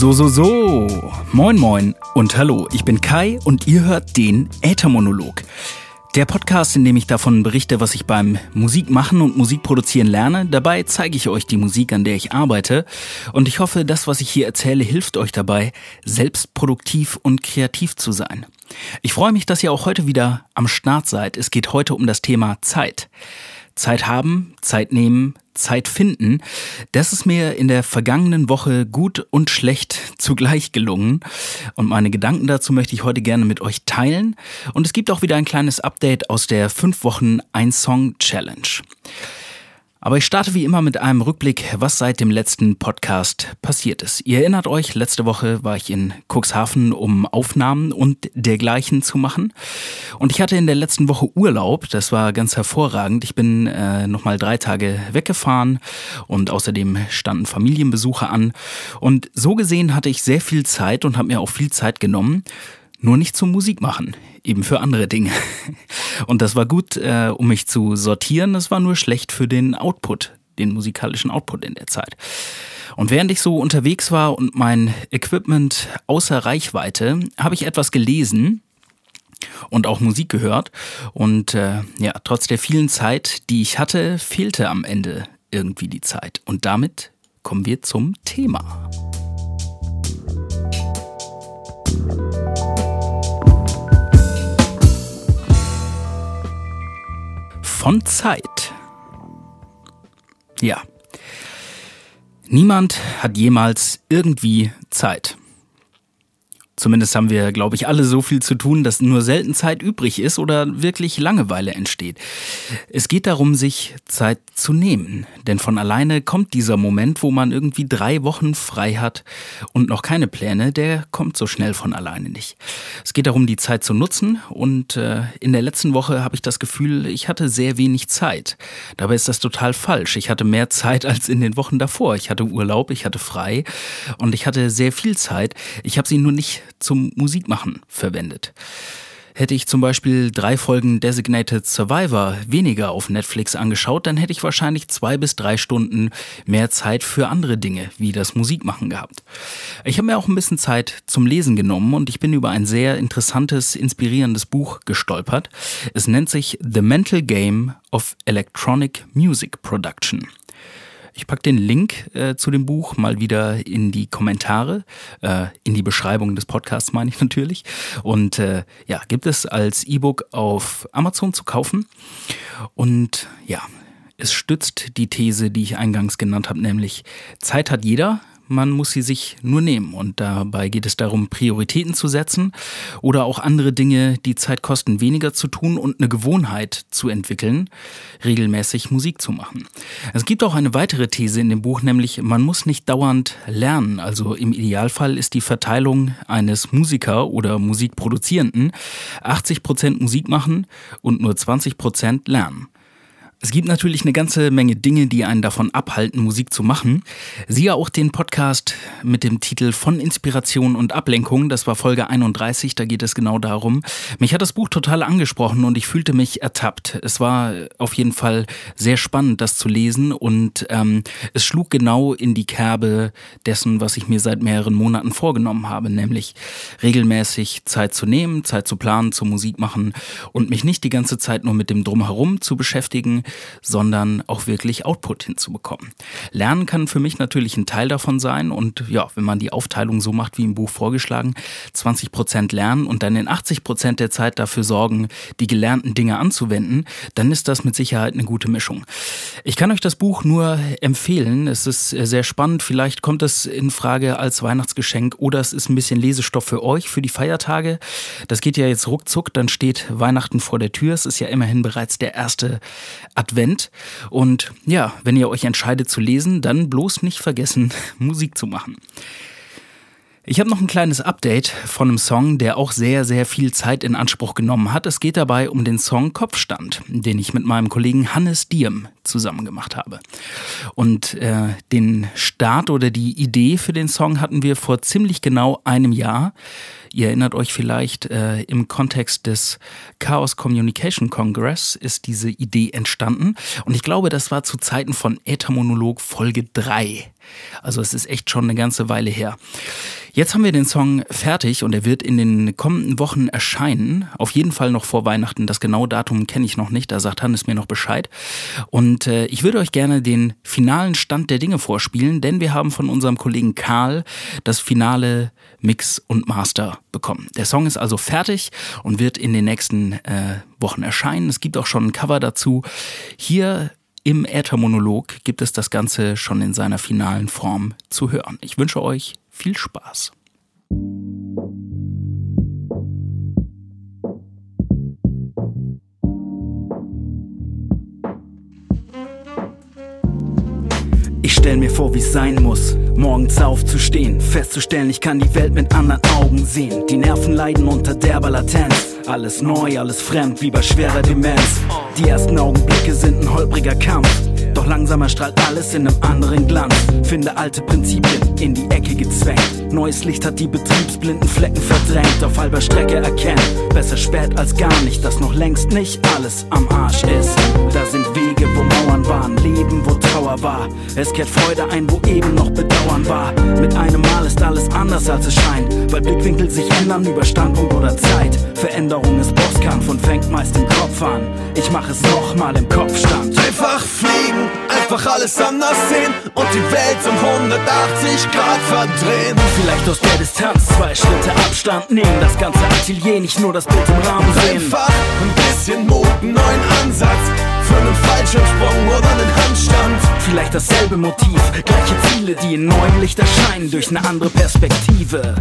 So, so, so. Moin, moin und hallo. Ich bin Kai und ihr hört den Äthermonolog. Der Podcast, in dem ich davon berichte, was ich beim Musikmachen und Musikproduzieren lerne. Dabei zeige ich euch die Musik, an der ich arbeite. Und ich hoffe, das, was ich hier erzähle, hilft euch dabei, selbst produktiv und kreativ zu sein. Ich freue mich, dass ihr auch heute wieder am Start seid. Es geht heute um das Thema Zeit. Zeit haben, Zeit nehmen, Zeit finden. Das ist mir in der vergangenen Woche gut und schlecht zugleich gelungen. Und meine Gedanken dazu möchte ich heute gerne mit euch teilen. Und es gibt auch wieder ein kleines Update aus der 5 Wochen Ein Song Challenge. Aber ich starte wie immer mit einem Rückblick, was seit dem letzten Podcast passiert ist. Ihr erinnert euch, letzte Woche war ich in Cuxhaven, um Aufnahmen und dergleichen zu machen. Und ich hatte in der letzten Woche Urlaub, das war ganz hervorragend. Ich bin äh, nochmal drei Tage weggefahren und außerdem standen Familienbesuche an. Und so gesehen hatte ich sehr viel Zeit und habe mir auch viel Zeit genommen nur nicht zum Musik machen, eben für andere Dinge. Und das war gut, äh, um mich zu sortieren, das war nur schlecht für den Output, den musikalischen Output in der Zeit. Und während ich so unterwegs war und mein Equipment außer Reichweite, habe ich etwas gelesen und auch Musik gehört. Und äh, ja, trotz der vielen Zeit, die ich hatte, fehlte am Ende irgendwie die Zeit. Und damit kommen wir zum Thema. Von Zeit. Ja. Niemand hat jemals irgendwie Zeit. Zumindest haben wir, glaube ich, alle so viel zu tun, dass nur selten Zeit übrig ist oder wirklich Langeweile entsteht. Es geht darum, sich Zeit zu nehmen. Denn von alleine kommt dieser Moment, wo man irgendwie drei Wochen frei hat und noch keine Pläne, der kommt so schnell von alleine nicht. Es geht darum, die Zeit zu nutzen. Und äh, in der letzten Woche habe ich das Gefühl, ich hatte sehr wenig Zeit. Dabei ist das total falsch. Ich hatte mehr Zeit als in den Wochen davor. Ich hatte Urlaub, ich hatte frei und ich hatte sehr viel Zeit. Ich habe sie nur nicht zum Musikmachen verwendet. Hätte ich zum Beispiel drei Folgen Designated Survivor weniger auf Netflix angeschaut, dann hätte ich wahrscheinlich zwei bis drei Stunden mehr Zeit für andere Dinge, wie das Musikmachen gehabt. Ich habe mir auch ein bisschen Zeit zum Lesen genommen und ich bin über ein sehr interessantes, inspirierendes Buch gestolpert. Es nennt sich The Mental Game of Electronic Music Production. Ich packe den Link äh, zu dem Buch mal wieder in die Kommentare, äh, in die Beschreibung des Podcasts meine ich natürlich. Und äh, ja, gibt es als E-Book auf Amazon zu kaufen. Und ja, es stützt die These, die ich eingangs genannt habe, nämlich Zeit hat jeder, man muss sie sich nur nehmen. Und dabei geht es darum, Prioritäten zu setzen oder auch andere Dinge, die Zeit kosten, weniger zu tun und eine Gewohnheit zu entwickeln, regelmäßig Musik zu machen. Es gibt auch eine weitere These in dem Buch, nämlich man muss nicht dauernd lernen. Also im Idealfall ist die Verteilung eines Musiker oder Musikproduzierenden 80 Prozent Musik machen und nur 20 Prozent lernen. Es gibt natürlich eine ganze Menge Dinge, die einen davon abhalten, Musik zu machen. Siehe auch den Podcast mit dem Titel Von Inspiration und Ablenkung. Das war Folge 31, da geht es genau darum. Mich hat das Buch total angesprochen und ich fühlte mich ertappt. Es war auf jeden Fall sehr spannend, das zu lesen und ähm, es schlug genau in die Kerbe dessen, was ich mir seit mehreren Monaten vorgenommen habe, nämlich regelmäßig Zeit zu nehmen, Zeit zu planen, zu Musik machen und mich nicht die ganze Zeit nur mit dem Drumherum zu beschäftigen, sondern auch wirklich Output hinzubekommen. Lernen kann für mich natürlich ein Teil davon sein und ja, wenn man die Aufteilung so macht wie im Buch vorgeschlagen, 20 Prozent lernen und dann in 80 Prozent der Zeit dafür sorgen, die gelernten Dinge anzuwenden, dann ist das mit Sicherheit eine gute Mischung. Ich kann euch das Buch nur empfehlen. Es ist sehr spannend. Vielleicht kommt es in Frage als Weihnachtsgeschenk oder es ist ein bisschen Lesestoff für euch, für die Feiertage. Das geht ja jetzt ruckzuck, dann steht Weihnachten vor der Tür. Es ist ja immerhin bereits der erste Advent. Und ja, wenn ihr euch entscheidet zu lesen, dann bloß nicht vergessen, Musik zu machen. Ich habe noch ein kleines Update von einem Song, der auch sehr, sehr viel Zeit in Anspruch genommen hat. Es geht dabei um den Song Kopfstand, den ich mit meinem Kollegen Hannes Diem zusammen gemacht habe. Und äh, den Start oder die Idee für den Song hatten wir vor ziemlich genau einem Jahr. Ihr erinnert euch vielleicht, äh, im Kontext des Chaos Communication Congress ist diese Idee entstanden. Und ich glaube, das war zu Zeiten von Äthermonolog Folge 3. Also es ist echt schon eine ganze Weile her. Jetzt haben wir den Song fertig und er wird in den kommenden Wochen erscheinen. Auf jeden Fall noch vor Weihnachten. Das genaue Datum kenne ich noch nicht, da sagt Hannes mir noch Bescheid. Und äh, ich würde euch gerne den finalen Stand der Dinge vorspielen, denn wir haben von unserem Kollegen Karl das finale Mix und Master bekommen. Der Song ist also fertig und wird in den nächsten äh, Wochen erscheinen. Es gibt auch schon ein Cover dazu. Hier im Äthermonolog gibt es das Ganze schon in seiner finalen Form zu hören. Ich wünsche euch viel Spaß. Stell mir vor, wie's sein muss, morgens aufzustehen, festzustellen, ich kann die Welt mit anderen Augen sehen. Die Nerven leiden unter derber Latenz. Alles neu, alles fremd, wie bei schwerer Demenz. Die ersten Augenblicke sind ein holpriger Kampf. Doch langsamer strahlt alles in einem anderen Glanz. Finde alte Prinzipien in die Ecke gezwängt. Neues Licht hat die betriebsblinden Flecken verdrängt. Auf halber Strecke erkennen, besser spät als gar nicht, dass noch längst nicht alles am Arsch ist. Da sind Wege, wo Mauern waren, Leben, wo Trauer war. Es kehrt Freude ein, wo eben noch Bedauern war. Mit einem Mal ist alles anders als es scheint, weil Blickwinkel sich ändern über Standpunkt oder Zeit. Veränderung ist Bosskampf und fängt meist im Kopf an. Ich mach es nochmal im Kopfstand. Einfach fliegen, einfach alles anders sehen und die Welt um 180 Grad verdrehen. Vielleicht aus der Distanz zwei Schritte Abstand nehmen. Das ganze Atelier, nicht nur das Bild im Rahmen sehen. Einfach ein bisschen Mut, einen neuen Ansatz für einen Fallschirmsprung oder einen Handstand. Vielleicht dasselbe Motiv, gleiche Ziele, die in neuem Licht erscheinen durch eine andere Perspektive.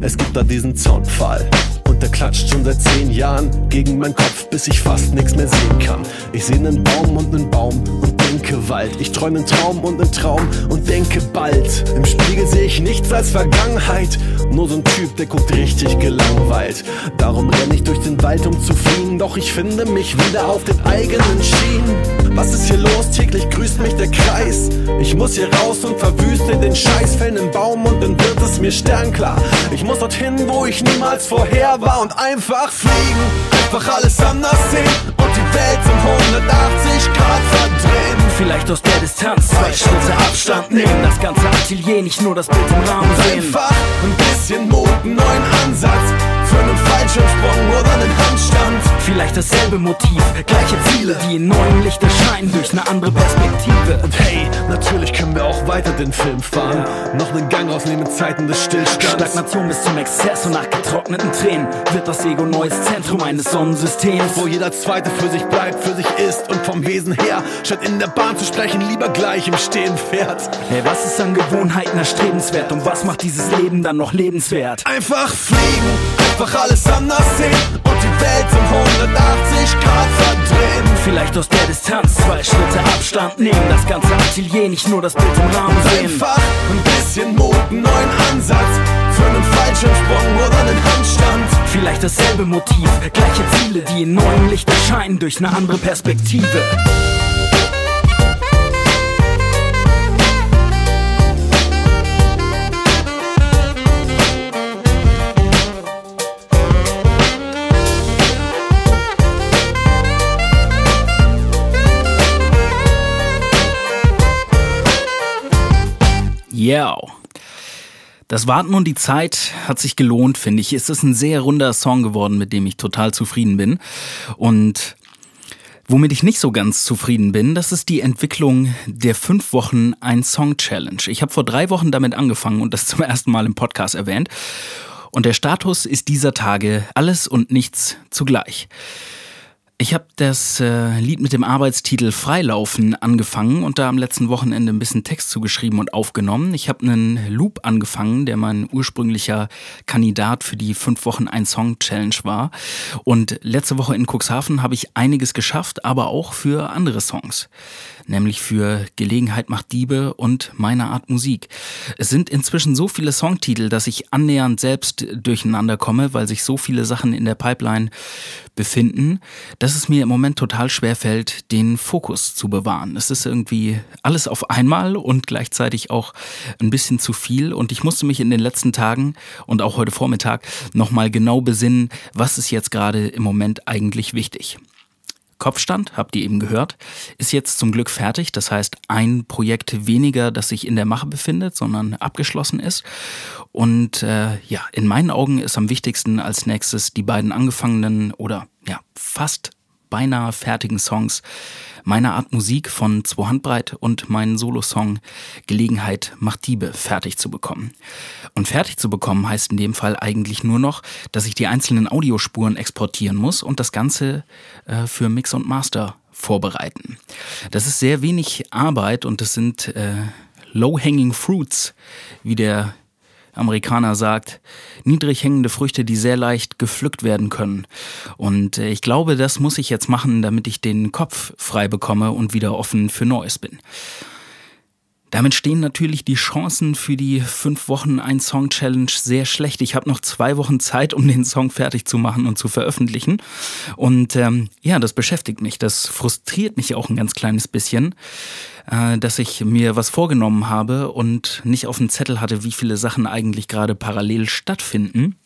Es gibt da diesen Zaunpfahl der klatscht schon seit zehn Jahren gegen meinen Kopf, bis ich fast nichts mehr sehen kann. Ich sehe einen Baum und einen Baum und denke Wald. Ich träume einen Traum und einen Traum und denke bald. Im Spiegel sehe ich nichts als Vergangenheit, nur so ein Typ, der guckt richtig gelangweilt. Darum renne ich durch den Wald, um zu fliehen, doch ich finde mich wieder auf den eigenen Schienen. Was ist hier los? Täglich grüßt mich der Kreis. Ich muss hier raus und verwüste den Scheiß, fällen einen Baum und dann wird es mir sternklar. Ich muss dorthin, wo ich niemals vorher war und einfach fliegen. Einfach alles anders sehen und die Welt um 180 Grad verdrehen. Vielleicht aus der Distanz zwei Schritte Abstand nehmen. Das ganze Atelier, nicht nur das Bild im Rahmen sehen. Einfach ein bisschen Mut, einen neuen Ansatz für einen Fallschirmsprung oder einen Handstand. Vielleicht dasselbe Motiv, gleiche Ziele, die in neuem Licht erscheinen durch eine andere Perspektive. Und hey, natürlich können wir auch weiter den Film fahren. Noch einen Gang rausnehmen in Zeiten des Stillstands. Stagnation bis zum Exzess und nach getrockneten Tränen wird das Ego neues Zentrum eines Sonnensystems. Wo jeder Zweite für sich bleibt, für sich ist und vom Wesen her, statt in der Bahn zu sprechen, lieber gleich im Stehen fährt. Hey, was ist an Gewohnheiten erstrebenswert und was macht dieses Leben dann noch lebenswert? Einfach fliegen, einfach alles anders sehen und die Welt um 180 Grad verdrehen. Vielleicht aus der Distanz zwei Schritte Abstand nehmen. Das ganze Atelier, nicht nur das Bild im Rahmen sehen. Einfach ein bisschen Mut, einen neuen Ansatz für einen Fallschirmsprung oder einen Handstand. Vielleicht dasselbe Motiv, gleiche Ziele, die in neuem Licht erscheinen durch eine andere Perspektive. Yeah. Das Warten und die Zeit hat sich gelohnt, finde ich. Es ist ein sehr runder Song geworden, mit dem ich total zufrieden bin. Und womit ich nicht so ganz zufrieden bin, das ist die Entwicklung der fünf Wochen ein Song Challenge. Ich habe vor drei Wochen damit angefangen und das zum ersten Mal im Podcast erwähnt. Und der Status ist dieser Tage alles und nichts zugleich. Ich habe das äh, Lied mit dem Arbeitstitel Freilaufen angefangen und da am letzten Wochenende ein bisschen Text zugeschrieben und aufgenommen. Ich habe einen Loop angefangen, der mein ursprünglicher Kandidat für die fünf Wochen ein Song Challenge war. Und letzte Woche in Cuxhaven habe ich einiges geschafft, aber auch für andere Songs, nämlich für Gelegenheit macht Diebe und meine Art Musik. Es sind inzwischen so viele Songtitel, dass ich annähernd selbst durcheinander komme, weil sich so viele Sachen in der Pipeline befinden, dass es mir im Moment total schwer fällt, den Fokus zu bewahren. Es ist irgendwie alles auf einmal und gleichzeitig auch ein bisschen zu viel und ich musste mich in den letzten Tagen und auch heute Vormittag nochmal genau besinnen, was ist jetzt gerade im Moment eigentlich wichtig. Kopfstand, habt ihr eben gehört, ist jetzt zum Glück fertig. Das heißt, ein Projekt weniger, das sich in der Mache befindet, sondern abgeschlossen ist. Und äh, ja, in meinen Augen ist am wichtigsten als nächstes die beiden angefangenen oder ja, fast beinahe fertigen Songs meiner Art Musik von Zwei Handbreit und meinen Solosong Gelegenheit macht Diebe fertig zu bekommen. Und fertig zu bekommen heißt in dem Fall eigentlich nur noch, dass ich die einzelnen Audiospuren exportieren muss und das Ganze äh, für Mix und Master vorbereiten. Das ist sehr wenig Arbeit und das sind äh, Low-Hanging Fruits, wie der Amerikaner sagt, niedrig hängende Früchte, die sehr leicht gepflückt werden können. Und äh, ich glaube, das muss ich jetzt machen, damit ich den Kopf frei bekomme und wieder offen für Neues bin. Damit stehen natürlich die Chancen für die fünf Wochen ein Song Challenge sehr schlecht. Ich habe noch zwei Wochen Zeit, um den Song fertig zu machen und zu veröffentlichen. Und ähm, ja, das beschäftigt mich. Das frustriert mich auch ein ganz kleines bisschen, äh, dass ich mir was vorgenommen habe und nicht auf dem Zettel hatte, wie viele Sachen eigentlich gerade parallel stattfinden.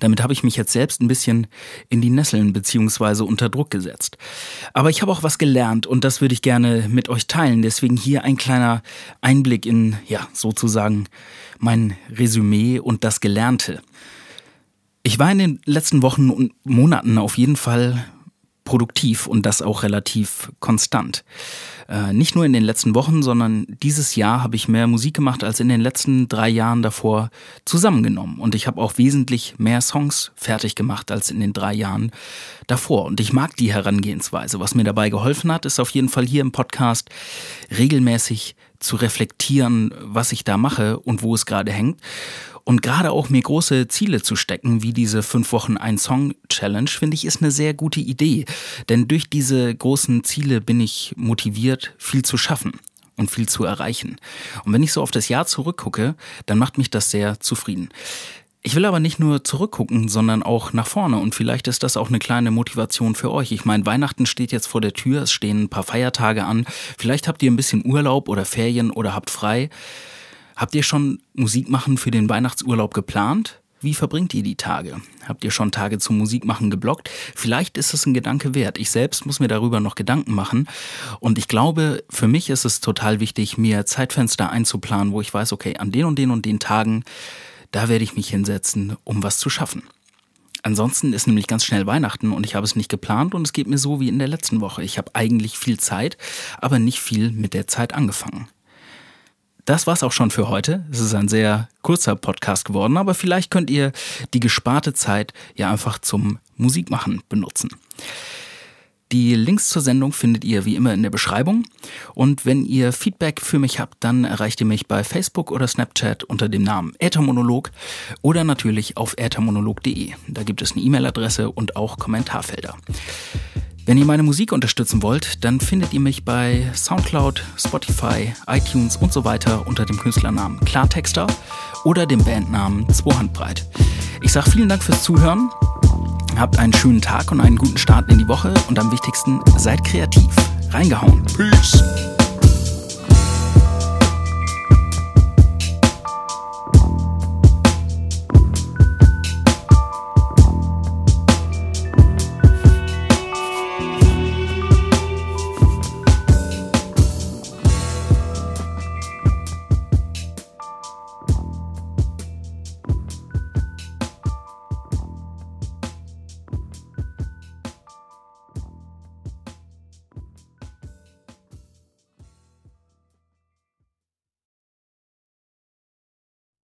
Damit habe ich mich jetzt selbst ein bisschen in die Nesseln beziehungsweise unter Druck gesetzt. Aber ich habe auch was gelernt und das würde ich gerne mit euch teilen. Deswegen hier ein kleiner Einblick in, ja, sozusagen mein Resümee und das Gelernte. Ich war in den letzten Wochen und Monaten auf jeden Fall produktiv und das auch relativ konstant. Äh, nicht nur in den letzten Wochen, sondern dieses Jahr habe ich mehr Musik gemacht als in den letzten drei Jahren davor zusammengenommen. Und ich habe auch wesentlich mehr Songs fertig gemacht als in den drei Jahren davor. Und ich mag die Herangehensweise. Was mir dabei geholfen hat, ist auf jeden Fall hier im Podcast regelmäßig zu reflektieren, was ich da mache und wo es gerade hängt. Und gerade auch mir große Ziele zu stecken, wie diese fünf Wochen ein Song Challenge, finde ich, ist eine sehr gute Idee. Denn durch diese großen Ziele bin ich motiviert, viel zu schaffen und viel zu erreichen. Und wenn ich so auf das Jahr zurückgucke, dann macht mich das sehr zufrieden. Ich will aber nicht nur zurückgucken, sondern auch nach vorne und vielleicht ist das auch eine kleine Motivation für euch. Ich meine, Weihnachten steht jetzt vor der Tür, es stehen ein paar Feiertage an, vielleicht habt ihr ein bisschen Urlaub oder Ferien oder habt frei. Habt ihr schon Musik machen für den Weihnachtsurlaub geplant? Wie verbringt ihr die Tage? Habt ihr schon Tage zum Musikmachen geblockt? Vielleicht ist es ein Gedanke wert. Ich selbst muss mir darüber noch Gedanken machen. Und ich glaube, für mich ist es total wichtig, mir Zeitfenster einzuplanen, wo ich weiß, okay, an den und den und den Tagen, da werde ich mich hinsetzen, um was zu schaffen. Ansonsten ist nämlich ganz schnell Weihnachten und ich habe es nicht geplant und es geht mir so wie in der letzten Woche. Ich habe eigentlich viel Zeit, aber nicht viel mit der Zeit angefangen. Das war's auch schon für heute. Es ist ein sehr kurzer Podcast geworden, aber vielleicht könnt ihr die gesparte Zeit ja einfach zum Musikmachen benutzen. Die Links zur Sendung findet ihr wie immer in der Beschreibung. Und wenn ihr Feedback für mich habt, dann erreicht ihr mich bei Facebook oder Snapchat unter dem Namen Äthermonolog oder natürlich auf äthermonolog.de. Da gibt es eine E-Mail-Adresse und auch Kommentarfelder. Wenn ihr meine Musik unterstützen wollt, dann findet ihr mich bei Soundcloud, Spotify, iTunes und so weiter unter dem Künstlernamen Klartexter oder dem Bandnamen Zwohandbreit. Ich sage vielen Dank fürs Zuhören, habt einen schönen Tag und einen guten Start in die Woche und am wichtigsten, seid kreativ. Reingehauen. Peace.